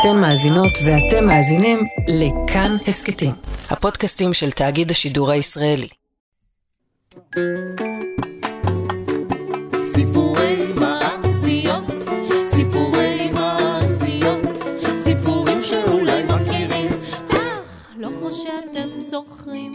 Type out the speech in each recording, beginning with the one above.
אתן מאזינות ואתם מאזינים לכאן הסכתים, הפודקאסטים של תאגיד השידור הישראלי. סיפורי מעשיות, סיפורי מעשיות, סיפורים שאולי מכירים, אך לא כמו שאתם זוכרים.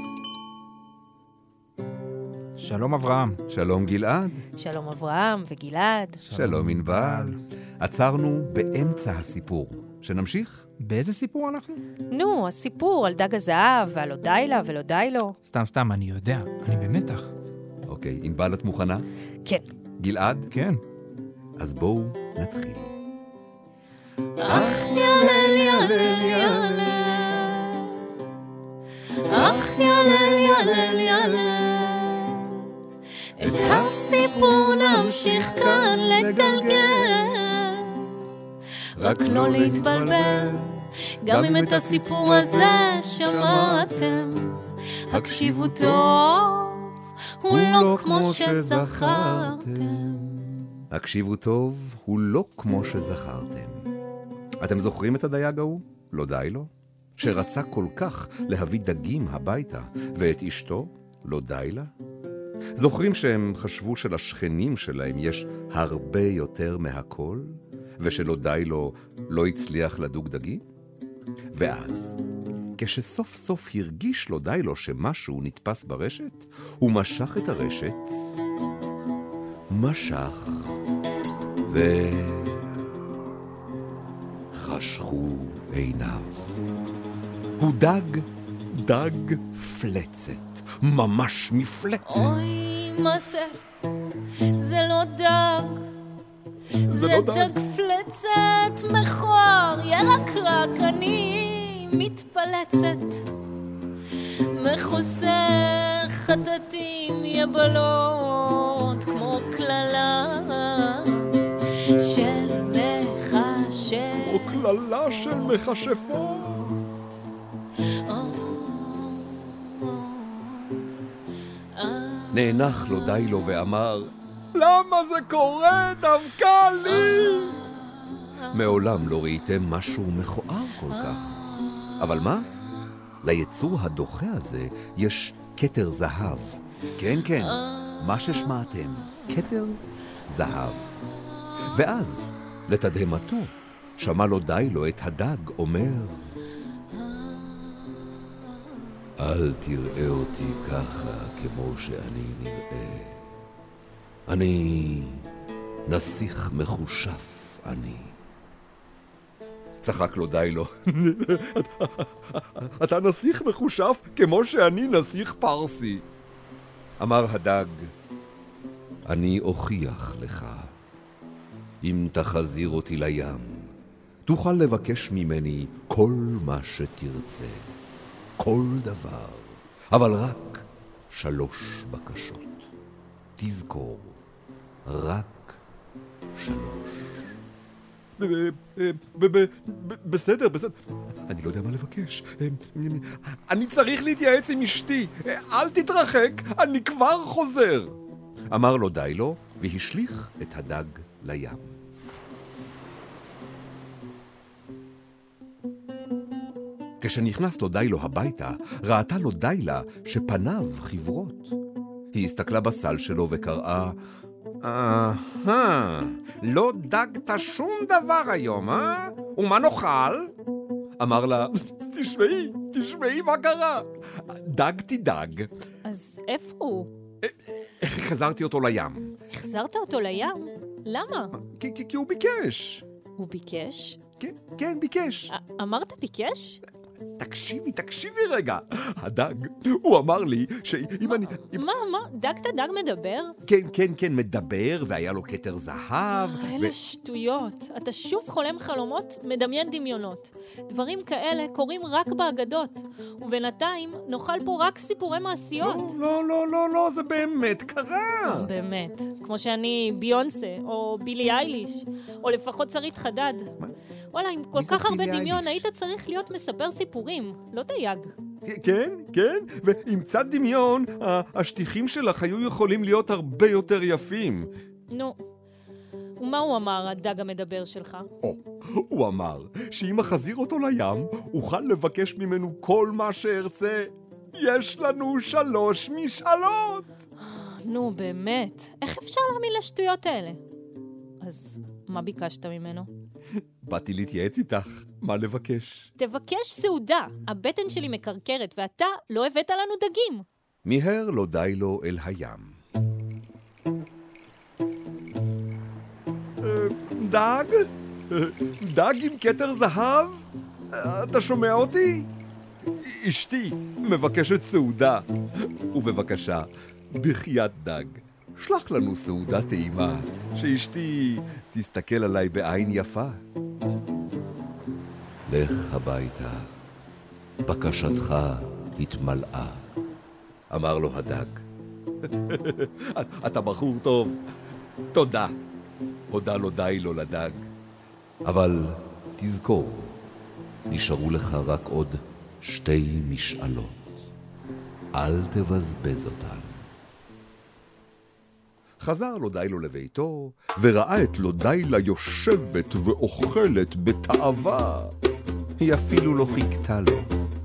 שלום אברהם. שלום גלעד, שלום אברהם וגלעד. שלום ענבל. עצרנו באמצע הסיפור. שנמשיך? באיזה סיפור אנחנו? נו, הסיפור על דג הזהב ועל לא די לה ולא די לו. סתם, סתם, אני יודע, אני במתח. אוקיי, ענבל את מוכנה? כן. גלעד? כן. אז בואו נתחיל. אך ילל ילל ילל אך ילל ילל ילל את הסיפור נמשיך כאן לגלגל רק לא להתבלבל גם אם את הסיפור הזה שמעתם הקשיבו טוב הוא לא כמו שזכרתם הקשיבו טוב, הוא לא כמו שזכרתם. אתם זוכרים את הדייג ההוא? לא די לו? שרצה כל כך להביא דגים הביתה, ואת אשתו? לא די לה? זוכרים שהם חשבו שלשכנים שלהם יש הרבה יותר מהכל, ושלא די לו לא הצליח לדוג דגים? ואז, כשסוף סוף הרגיש לא די לו שמשהו נתפס ברשת, הוא משך את הרשת, משך, ו... חשכו עיניו. הוא דג, דג פלצת, ממש מפלצת. אוי, מה זה? זה לא דג. זה לא דג. דג פלצת מכוער, ירקרק, אני מתפלצת. מכוסה חטטים יבלות, כמו קללה של מכשף. או קללה של מכשפות. נאנח לו די לו ואמר, למה זה קורה דווקא לי? מעולם לא ראיתם משהו מכוער כל כך. אבל מה? ליצור הדוחה הזה יש כתר זהב. כן, כן, מה ששמעתם, כתר זהב. ואז, לתדהמתו, שמע לו די לו את הדג אומר, אל תראה אותי ככה כמו שאני נראה. אני נסיך מחושף אני. צחק לו די לו. אתה נסיך מחושף כמו שאני נסיך פרסי. אמר הדג, אני אוכיח לך. אם תחזיר אותי לים, תוכל לבקש ממני כל מה שתרצה. כל דבר, אבל רק שלוש בקשות. תזכור, רק שלוש. בסדר, בסדר. אני לא יודע מה לבקש. אני צריך להתייעץ עם אשתי. אל תתרחק, אני כבר חוזר. אמר לו די לו, והשליך את הדג לים. כשנכנס לו די לו הביתה, ראתה לו די לה שפניו חברות. היא הסתכלה בסל שלו וקראה, אהה, לא דגת שום דבר היום, אה? ומה נאכל? אמר לה, תשמעי, תשמעי מה קרה. דגתי דג, אז איפה הוא? חזרתי אותו לים. החזרת אותו לים? למה? כי, כי, כי הוא ביקש. הוא ביקש? כן, כן, ביקש. אמרת ביקש? תקשיבי, תקשיבי רגע. הדג, הוא אמר לי שאם אני... מה, מה? דג דג מדבר? כן, כן, כן, מדבר, והיה לו כתר זהב. ו- אלה שטויות. אתה שוב חולם חלומות, מדמיין דמיונות. דברים כאלה קורים רק באגדות, ובינתיים נאכל פה רק סיפורי מעשיות. לא, לא, לא, לא, זה באמת קרה. באמת. כמו שאני ביונסה, או בילי אייליש, או לפחות שרית חדד. וואלה, עם כל כך הרבה דמיון? היית צריך להיות מספר סיפורים, לא דייג. כן, כן, ועם קצת דמיון, השטיחים שלך היו יכולים להיות הרבה יותר יפים. נו. ומה הוא אמר, הדג המדבר שלך? או, הוא אמר שאם אחזיר אותו לים, אוכל לבקש ממנו כל מה שארצה. יש לנו שלוש משאלות! נו, באמת, איך אפשר להאמין לשטויות האלה? אז מה ביקשת ממנו? באתי להתייעץ איתך, מה לבקש? תבקש סעודה, הבטן שלי מקרקרת, ואתה לא הבאת לנו דגים. מיהר לא די לו אל הים. אה, דג? אה, דג עם כתר זהב? אה, אתה שומע אותי? אשתי מבקשת סעודה. ובבקשה, בחייאת דג, שלח לנו סעודה טעימה, שאשתי תסתכל עליי בעין יפה. לך הביתה, בקשתך התמלאה. אמר לו הדג. אתה בחור טוב, תודה. הודה לו די לו לדג. אבל תזכור, נשארו לך רק עוד שתי משאלות. אל תבזבז אותן. חזר לו די לו לביתו, וראה את לו די לה יושבת ואוכלת בתאווה. היא אפילו לא חיכתה לו.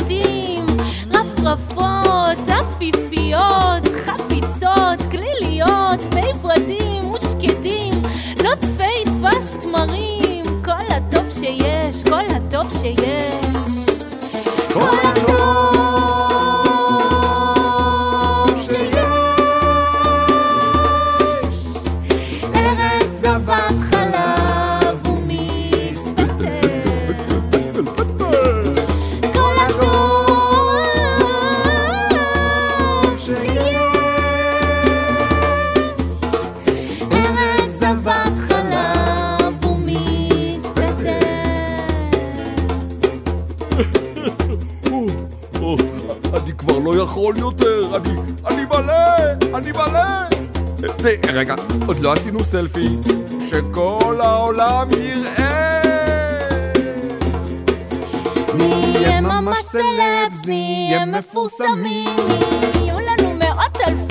סלטים. רפרפות, עפיפיות, חפיצות, גליליות, מי ורדים ושקדים, נוטפי דבש תמרים, כל הטוב שיש, כל הטוב שיש. יכול יותר, אני, אני מלא, אני מלא. ו- רגע, עוד לא עשינו סלפי, שכל העולם יראה. נהיה ממש סלבס, נהיה מפורסמים, יהיו לנו מאות אלפי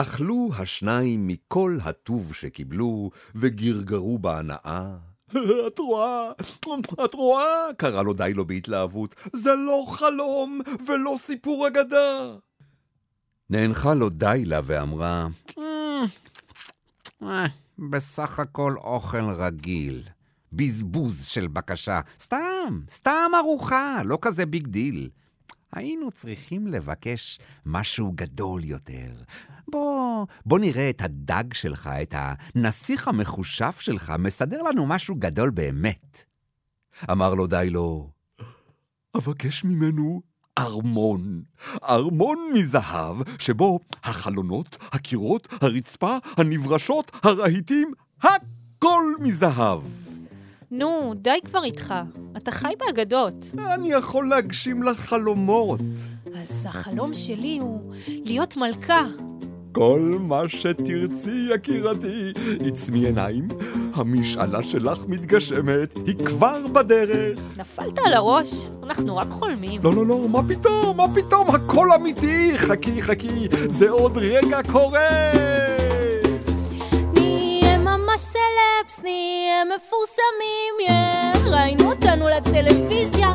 אכלו השניים מכל הטוב שקיבלו, וגרגרו בהנאה. את רואה, את רואה? קרא לודילו בהתלהבות. זה לא חלום ולא סיפור אגדה. נאנחה לודילה ואמרה, אה, בסך הכל אוכל רגיל. בזבוז של בקשה. סתם, סתם ארוחה, לא כזה big deal. היינו צריכים לבקש משהו גדול יותר. בוא, בוא נראה את הדג שלך, את הנסיך המחושף שלך, מסדר לנו משהו גדול באמת. אמר לו די לו, אבקש ממנו ארמון. ארמון מזהב, שבו החלונות, הקירות, הרצפה, הנברשות, הרהיטים, הכל מזהב. נו, די כבר איתך. אתה חי באגדות. אני יכול להגשים לך חלומות. אז החלום שלי הוא להיות מלכה. כל מה שתרצי, יקירתי. עצמי עיניים, המשאלה שלך מתגשמת, היא כבר בדרך. נפלת על הראש? אנחנו רק חולמים. לא, לא, לא, מה פתאום, מה פתאום, הכל אמיתי. חכי, חכי, זה עוד רגע קורה. סלפס, נהיה מפורסמים, yeah. ראיינו אותנו לטלוויזיה,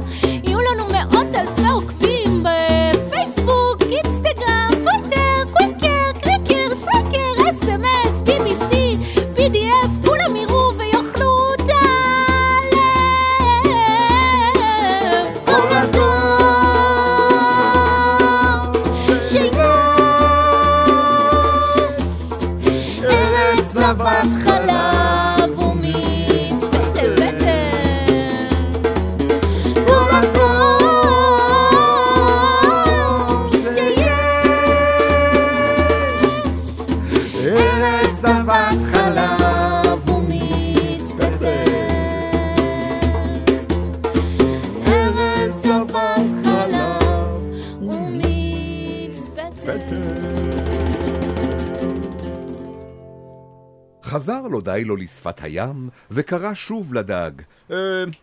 חזר לו די לו לשפת הים, וקרא שוב לדג. אה,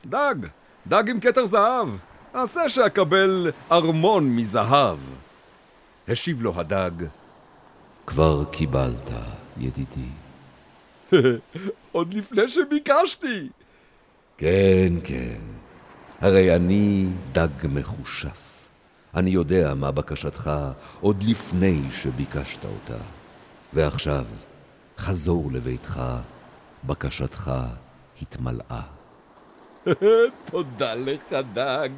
דג, דג עם כתר זהב, עשה שאקבל ארמון מזהב. השיב לו הדג, כבר קיבלת, ידידי. עוד לפני שביקשתי. כן, כן. הרי אני דג מחושף. אני יודע מה בקשתך עוד לפני שביקשת אותה. ועכשיו, חזור לביתך, בקשתך התמלאה. תודה לך, דג,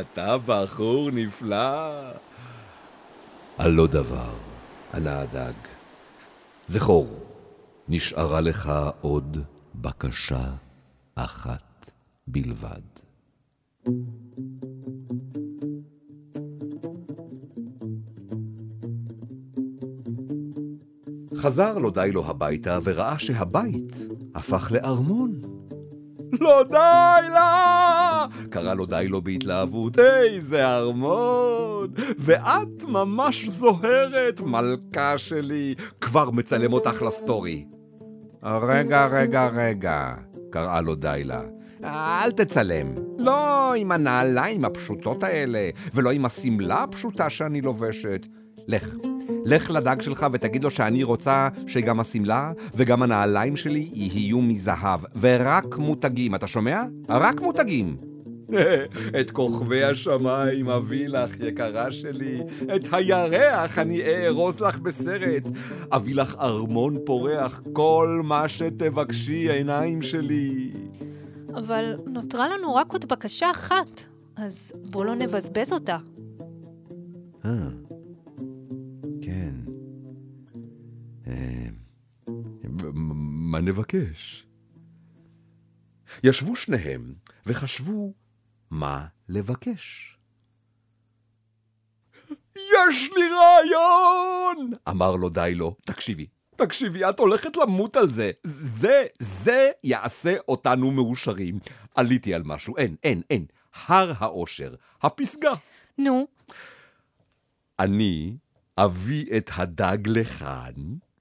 אתה בחור נפלא. על לא דבר, ענה הדג. זכור, נשארה לך עוד בקשה אחת בלבד. חזר לו די לו הביתה וראה שהבית הפך לארמון. לא די לה! קרא לו די לו בהתלהבות, איזה ארמון! ואת ממש זוהרת, מלכה שלי, כבר מצלם אותך לסטורי. רגע, רגע, רגע, קראה לו דיילה. אל תצלם. לא עם הנעליים הפשוטות האלה, ולא עם השמלה הפשוטה שאני לובשת. לך, לך לדג שלך ותגיד לו שאני רוצה שגם השמלה וגם הנעליים שלי יהיו מזהב, ורק מותגים, אתה שומע? רק מותגים. את כוכבי השמיים אביא לך, יקרה שלי. את הירח אני אארוז לך בסרט. אביא לך ארמון פורח, כל מה שתבקשי, עיניים שלי. אבל נותרה לנו רק עוד בקשה אחת, אז בוא לא נבזבז אותה. אה, מה נבקש? ישבו שניהם וחשבו מה לבקש. יש לי רעיון! אמר לו די לו, תקשיבי, תקשיבי, את הולכת למות על זה. זה, זה יעשה אותנו מאושרים. עליתי על משהו, אין, אין, אין. הר האושר, הפסגה. נו, אני אביא את הדג לכאן,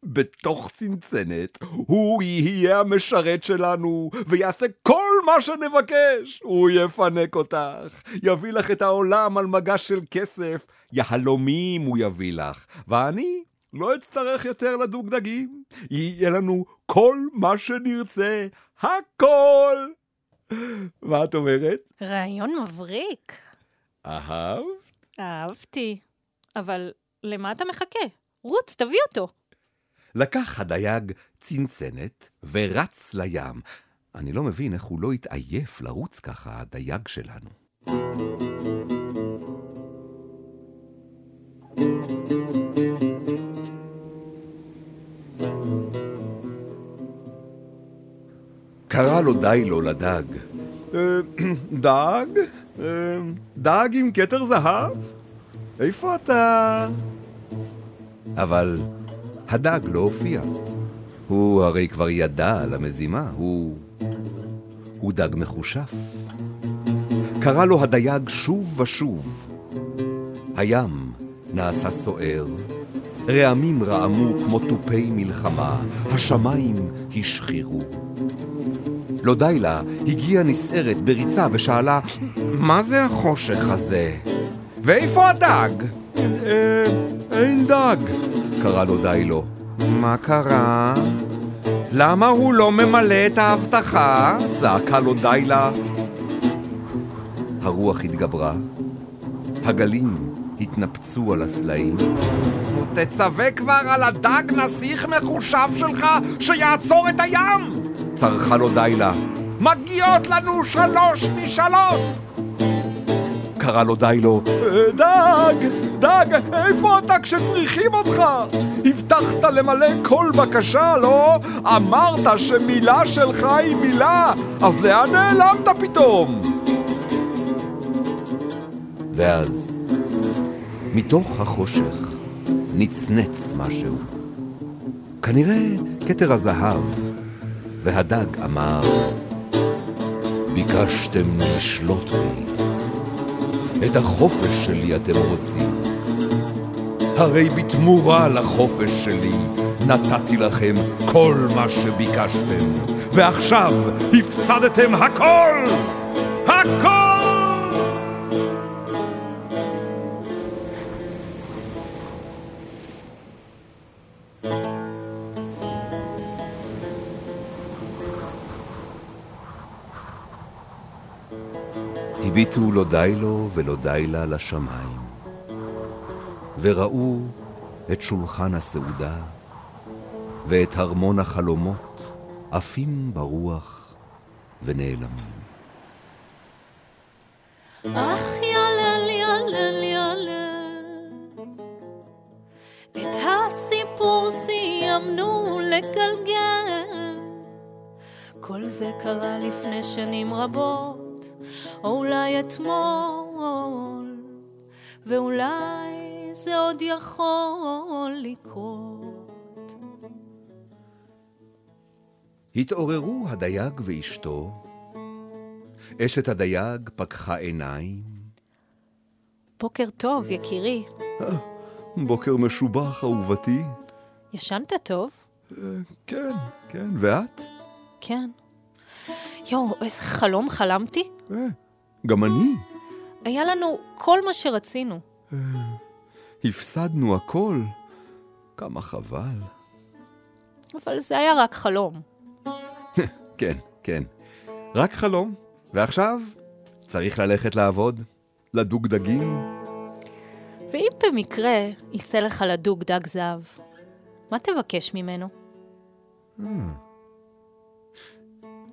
בתוך צנצנת, הוא יהיה המשרת שלנו, ויעשה כל מה שנבקש. הוא יפנק אותך, יביא לך את העולם על מגש של כסף, יהלומים הוא יביא לך, ואני לא אצטרך יותר לדוג דגים. יהיה לנו כל מה שנרצה, הכל! מה את אומרת? רעיון מבריק. אהבת? אהבתי. אבל למה אתה מחכה? רוץ, תביא אותו. לקח הדייג צנצנת ורץ לים. אני לא מבין איך הוא לא התעייף לרוץ ככה, הדייג שלנו. קרא לו די לו לדג. דג? אה, דג עם כתר זהב? איפה אתה? אבל הדג לא הופיע. הוא הרי כבר ידע על המזימה, הוא... הוא דג מחושף. קרא לו הדייג שוב ושוב. הים נעשה סוער, רעמים רעמו כמו תופי מלחמה, השמיים השחירו. לא די לה, הגיעה נסערת בריצה ושאלה, מה זה החושך הזה? ואיפה הדג? אה, אין דג, קרא לו די לו. מה קרה? למה הוא לא ממלא את ההבטחה? זעקה לו די לה. הרוח התגברה, הגלים התנפצו על הסלעים. תצווה כבר על הדג נסיך מחושב שלך שיעצור את הים! צרחה לו דיילה. מגיעות לנו שלוש משאלות! קרא לו דיילו, דג, דג, איפה אתה כשצריכים אותך? הבטחת למלא כל בקשה, לא? אמרת שמילה שלך היא מילה, אז לאן נעלמת פתאום? ואז, מתוך החושך, נצנץ משהו. כנראה כתר הזהב, והדג אמר, ביקשתם לשלוט בי. את החופש שלי אתם רוצים. הרי בתמורה לחופש שלי נתתי לכם כל מה שביקשתם, ועכשיו הפסדתם הכל! הכל! הביטו לא די לו ולא די לה לשמיים, וראו את שולחן הסעודה ואת הרמון החלומות עפים ברוח ונעלמים. יכול לקרות. התעוררו הדייג ואשתו, אשת הדייג פקחה עיניים. בוקר טוב, יקירי. בוקר משובח, אהובתי. ישנת טוב? כן, כן. ואת? כן. יואו, איזה חלום חלמתי. אה, גם אני. היה לנו כל מה שרצינו. הפסדנו הכל. כמה חבל. אבל זה היה רק חלום. כן, כן. רק חלום. ועכשיו צריך ללכת לעבוד, לדוג דגים. ואם במקרה יצא לך לדוג דג זהב, מה תבקש ממנו? אה.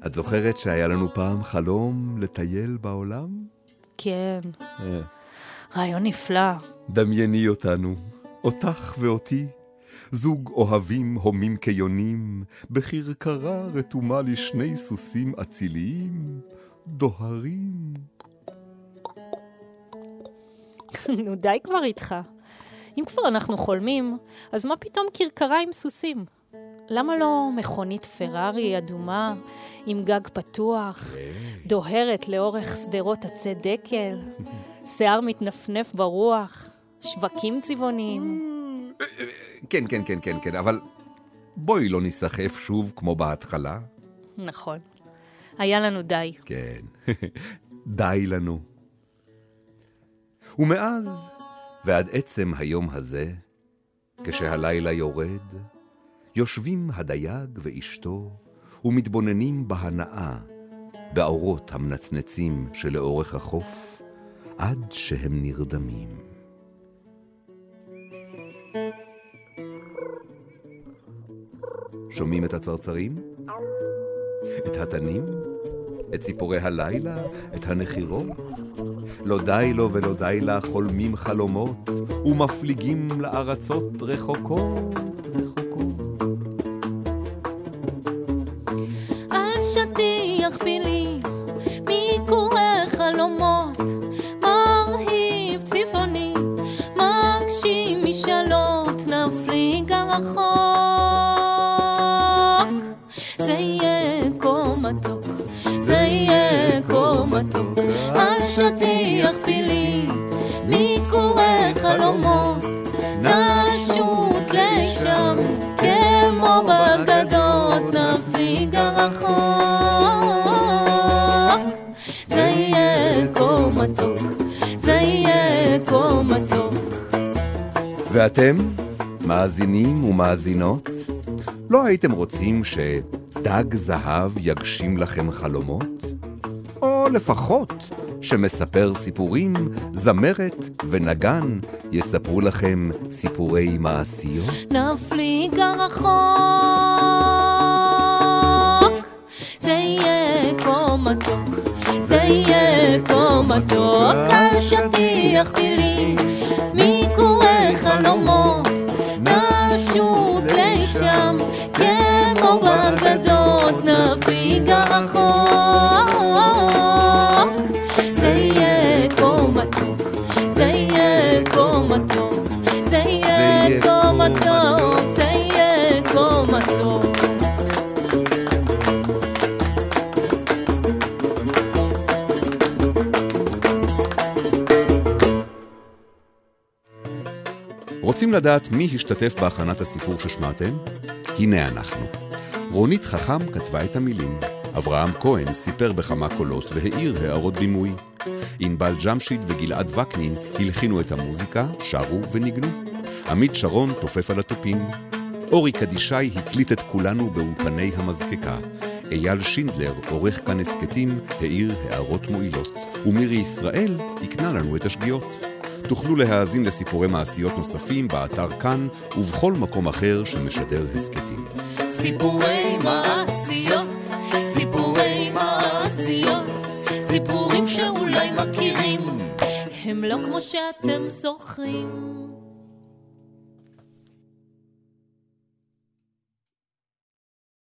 את זוכרת שהיה לנו פעם חלום לטייל בעולם? כן. אה. רעיון נפלא. דמייני אותנו, אותך ואותי, זוג אוהבים הומים כיונים, בכרכרה רתומה לשני סוסים אציליים, דוהרים. נו, די כבר איתך. אם כבר אנחנו חולמים, אז מה פתאום כרכרה עם סוסים? למה לא מכונית פרארי אדומה עם גג פתוח, דוהרת לאורך שדרות עצי דקל, שיער מתנפנף ברוח, שווקים צבעוניים? כן, כן, כן, כן, כן, אבל בואי לא ניסחף שוב כמו בהתחלה. נכון. היה לנו די. כן, די לנו. ומאז ועד עצם היום הזה, כשהלילה יורד, יושבים הדייג ואשתו ומתבוננים בהנאה, באורות המנצנצים שלאורך החוף, עד שהם נרדמים. שומעים את הצרצרים? את התנים? את ציפורי הלילה? את הנחירות? לא די לו ולא די לה חולמים חלומות ומפליגים לארצות רחוקות רחוקות. שטיח פילי, שטיח פילי, מי קורא חלומות, נשות לשם, כמו בגדות נפליג הרחוק. זה יהיה כה מתוק, זה יהיה כה מתוק. ואתם, מאזינים ומאזינות, לא הייתם רוצים שדג זהב יגשים לכם חלומות? או לפחות שמספר סיפורים, זמרת ונגן יספרו לכם סיפורי מעשיות? נפליג הרחוק, זה יהיה כה מתוק, זה יהיה כה מתוק, על שטיח טילים, רוצים לדעת מי השתתף בהכנת הסיפור ששמעתם? הנה אנחנו. רונית חכם כתבה את המילים. אברהם כהן סיפר בכמה קולות והעיר הערות בימוי. ענבל ג'משיד וגלעד וקנין הלחינו את המוזיקה, שרו וניגנו. עמית שרון תופף על התופים. אורי קדישאי הקליט את כולנו באולפני המזקקה. אייל שינדלר, עורך כאן הסכתים, העיר הערות מועילות. ומירי ישראל תיקנה לנו את השגיאות. תוכלו להאזין לסיפורי מעשיות נוספים באתר כאן ובכל מקום אחר שמשדר הסכתים. סיפורי מעשיות, סיפורי מעשיות, סיפורים שאולי מכירים, הם לא כמו שאתם זוכרים.